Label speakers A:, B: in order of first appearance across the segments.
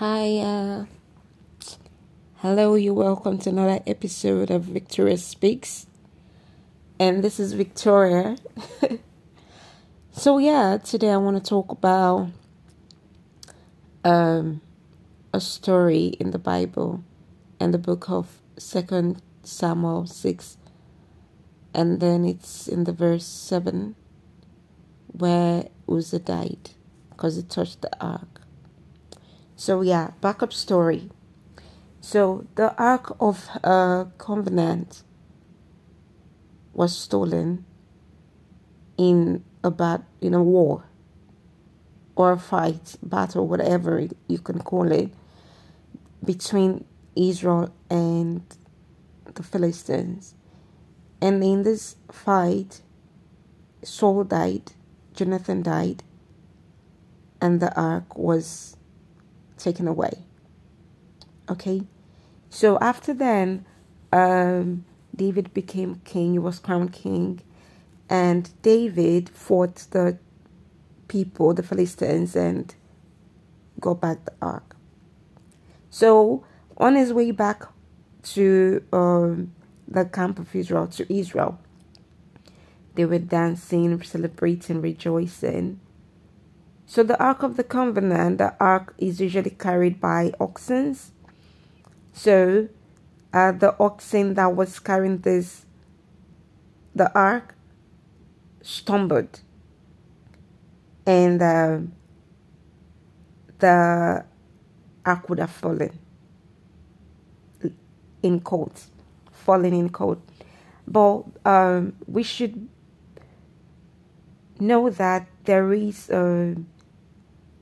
A: Hi, uh, hello, you welcome to another episode of Victoria Speaks. And this is Victoria. so, yeah, today I want to talk about um, a story in the Bible and the book of Second Samuel 6. And then it's in the verse 7 where Uzzah died because he touched the ark. So yeah, backup story. So the Ark of uh, Covenant was stolen in a bat in a war or a fight, battle, whatever you can call it, between Israel and the Philistines. And in this fight, Saul died, Jonathan died, and the ark was taken away. Okay, so after then, um, David became king. He was crowned king, and David fought the people, the Philistines, and got back the ark. So on his way back to um, the camp of Israel, to Israel, they were dancing, celebrating, rejoicing so the Ark of the Covenant, the Ark is usually carried by oxen. So uh, the oxen that was carrying this, the Ark, stumbled. And uh, the Ark would have fallen in cold, fallen in cold. But um, we should know that there is a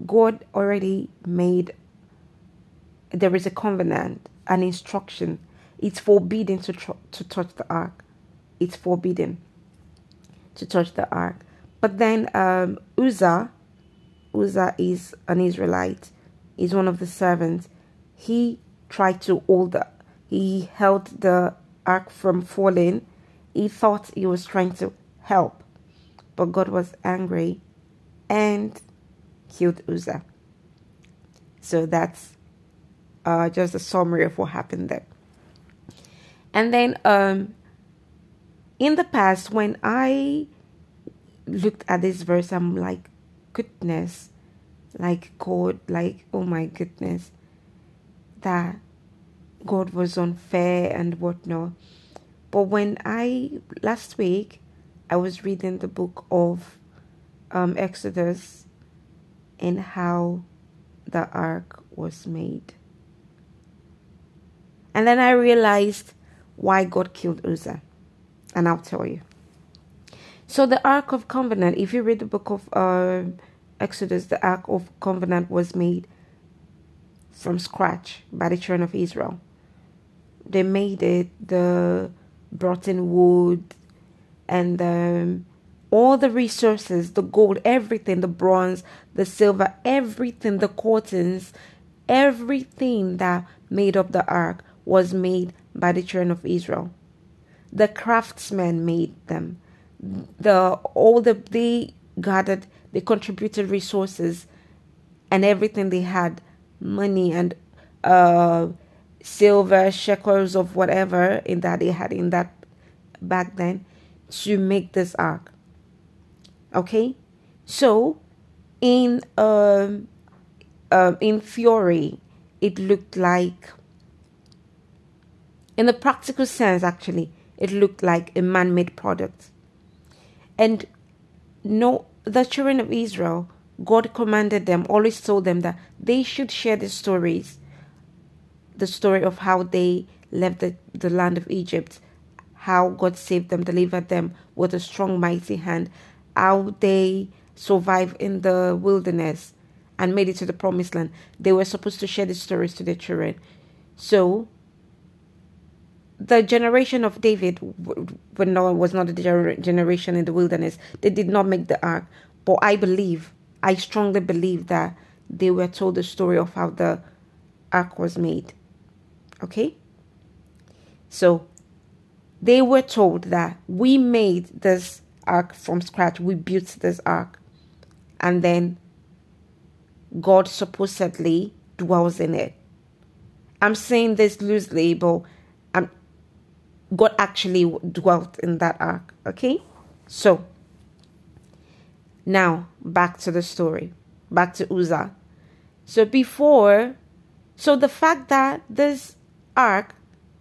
A: God already made there is a covenant, an instruction. It's forbidden to tr- to touch the ark. It's forbidden to touch the ark. But then um, Uzzah, Uzzah is an Israelite. He's one of the servants. He tried to hold the, he held the ark from falling. He thought he was trying to help, but God was angry, and killed Uzzah. So that's uh, just a summary of what happened there. And then um, in the past, when I looked at this verse, I'm like, goodness, like God, like, oh my goodness, that God was unfair and whatnot. But when I, last week, I was reading the book of um, Exodus and how the ark was made. And then I realized why God killed Uzzah. And I'll tell you. So, the Ark of Covenant, if you read the book of uh, Exodus, the Ark of Covenant was made from scratch by the children of Israel. They made it, the brought in wood and um, all the resources the gold, everything, the bronze, the silver, everything, the cottons, everything that made up the ark was made by the children of Israel. The craftsmen made them. The all the they gathered, they contributed resources and everything they had, money and uh silver, shekels of whatever in that they had in that back then to make this ark. Okay, so in um, uh, in theory, it looked like, in the practical sense, actually, it looked like a man-made product. And no, the children of Israel, God commanded them, always told them that they should share the stories, the story of how they left the, the land of Egypt, how God saved them, delivered them with a strong, mighty hand, how they survived in the wilderness and made it to the promised land. They were supposed to share the stories to their children. So, the generation of David when no was not a generation in the wilderness. They did not make the ark, but I believe, I strongly believe that they were told the story of how the ark was made. Okay? So, they were told that we made this ark from scratch. We built this ark. And then God supposedly dwells in it. I'm saying this loosely, but um, God actually dwelt in that ark. Okay? So, now back to the story, back to Uzzah. So, before, so the fact that this ark,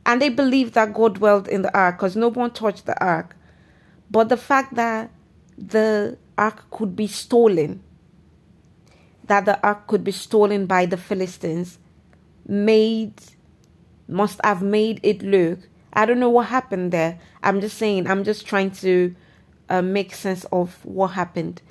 A: and they believed that God dwelled in the ark because no one touched the ark, but the fact that the ark could be stolen, that the ark could be stolen by the Philistines, made must have made it look. I don't know what happened there. I'm just saying. I'm just trying to uh, make sense of what happened.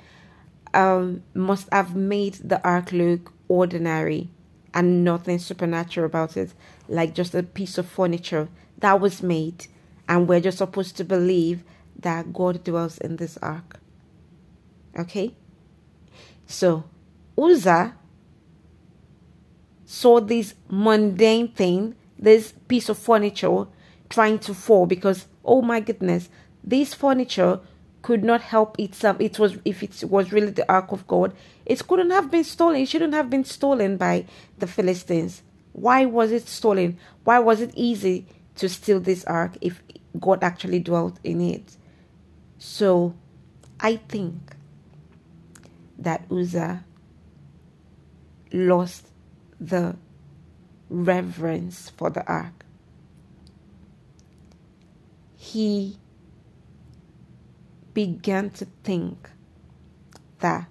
A: Um, must have made the ark look ordinary and nothing supernatural about it, like just a piece of furniture that was made, and we're just supposed to believe that God dwells in this ark. Okay? So, Uzzah saw this mundane thing, this piece of furniture trying to fall because, oh my goodness, this furniture could not help itself. It was, if it was really the ark of God, it couldn't have been stolen. It shouldn't have been stolen by the Philistines. Why was it stolen? Why was it easy to steal this ark if God actually dwelt in it? So I think that Uzzah lost the reverence for the ark. He began to think that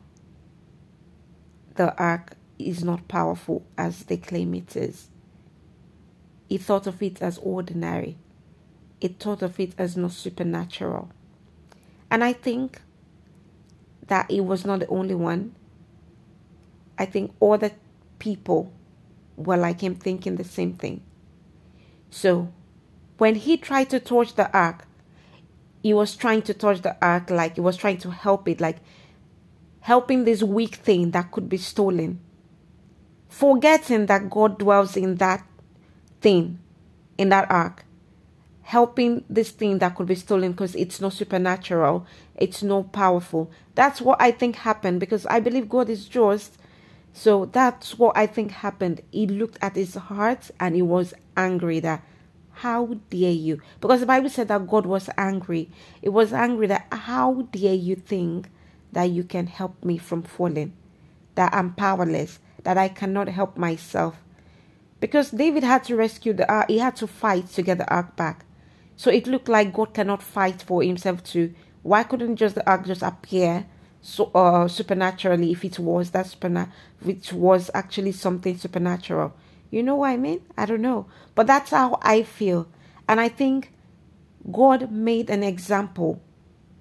A: the ark is not powerful as they claim it is. He thought of it as ordinary. He thought of it as not supernatural. And I think that he was not the only one. I think other people were like him thinking the same thing. So when he tried to touch the ark, he was trying to touch the ark like he was trying to help it, like helping this weak thing that could be stolen. Forgetting that God dwells in that thing, in that ark helping this thing that could be stolen because it's not supernatural, it's not powerful. That's what I think happened because I believe God is just. So that's what I think happened. He looked at his heart and he was angry that how dare you? Because the Bible said that God was angry. It was angry that how dare you think that you can help me from falling? That I'm powerless, that I cannot help myself. Because David had to rescue the ark, he had to fight to get the ark back. So it looked like God cannot fight for himself too. Why couldn't just the ark just appear so uh, supernaturally if it was that supernatural, which was actually something supernatural? You know what I mean? I don't know, but that's how I feel, and I think God made an example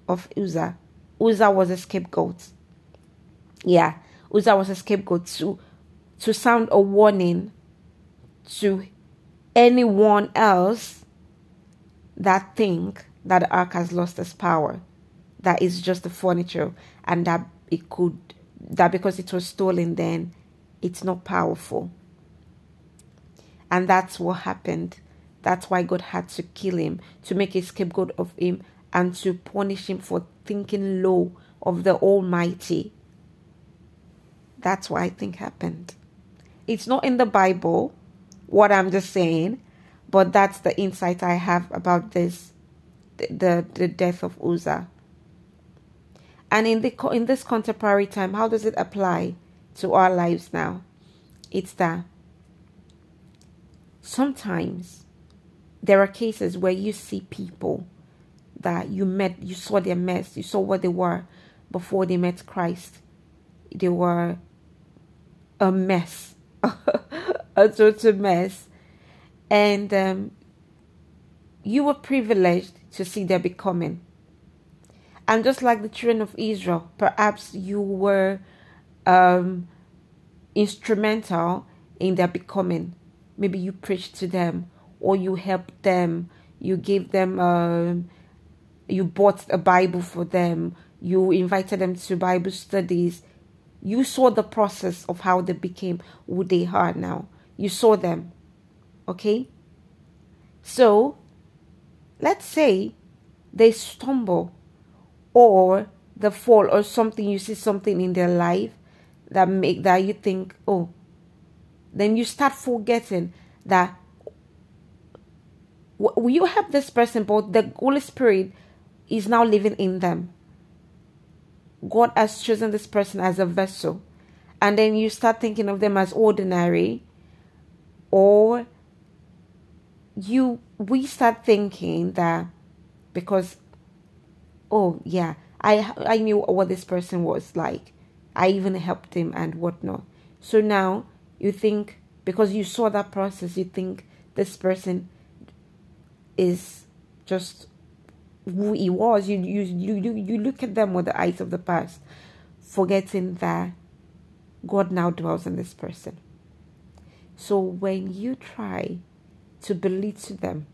A: of Uzzah. Uzzah was a scapegoat. Yeah, Uzzah was a scapegoat to to sound a warning to anyone else that thing that the ark has lost its power, that is just the furniture, and that it could, that because it was stolen, then it's not powerful. And that's what happened. That's why God had to kill him, to make a scapegoat of him, and to punish him for thinking low of the Almighty. That's what I think happened. It's not in the Bible, what I'm just saying, but that's the insight I have about this, the the death of Uzzah. And in the in this contemporary time, how does it apply to our lives now? It's that sometimes there are cases where you see people that you met, you saw their mess, you saw what they were before they met Christ. They were a mess, a total mess and um, you were privileged to see their becoming. And just like the children of Israel, perhaps you were um, instrumental in their becoming. Maybe you preached to them, or you helped them. You gave them, um, you bought a Bible for them. You invited them to Bible studies. You saw the process of how they became who they are now. You saw them Okay? So, let's say they stumble or the fall or something you see something in their life that make that you think oh then you start forgetting that you help this person, but the Holy Spirit is now living in them. God has chosen this person as a vessel. And then you start thinking of them as ordinary, or you we start thinking that because oh yeah i i knew what this person was like. I even helped him and whatnot. So now you think because you saw that process you think this person is just who he was. You you you you look at them with the eyes of the past forgetting that god now dwells in this person. So when you try to belittle them,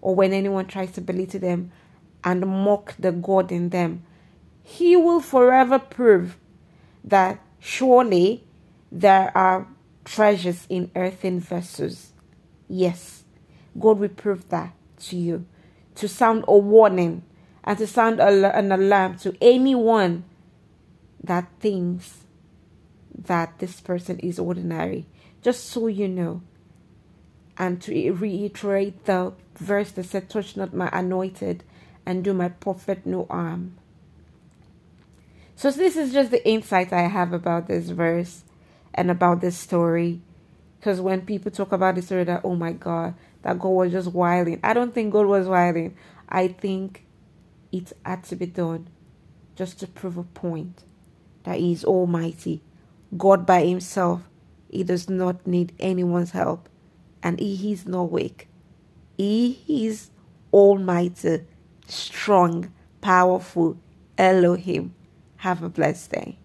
A: or when anyone tries to belittle them and mock the God in them, he will forever prove that surely there are treasures in earthen vessels. Yes, God will prove that to you to sound a warning and to sound an alarm to anyone that thinks that this person is ordinary. Just so you know and to reiterate the verse that said, Touch not my anointed and do my prophet no harm. So, this is just the insight I have about this verse and about this story. Because when people talk about the story, that, oh my God, that God was just wilding. I don't think God was wilding. I think it had to be done just to prove a point that He is Almighty. God by Himself, He does not need anyone's help and He is not weak. He is almighty, strong, powerful Elohim. Have a blessed day.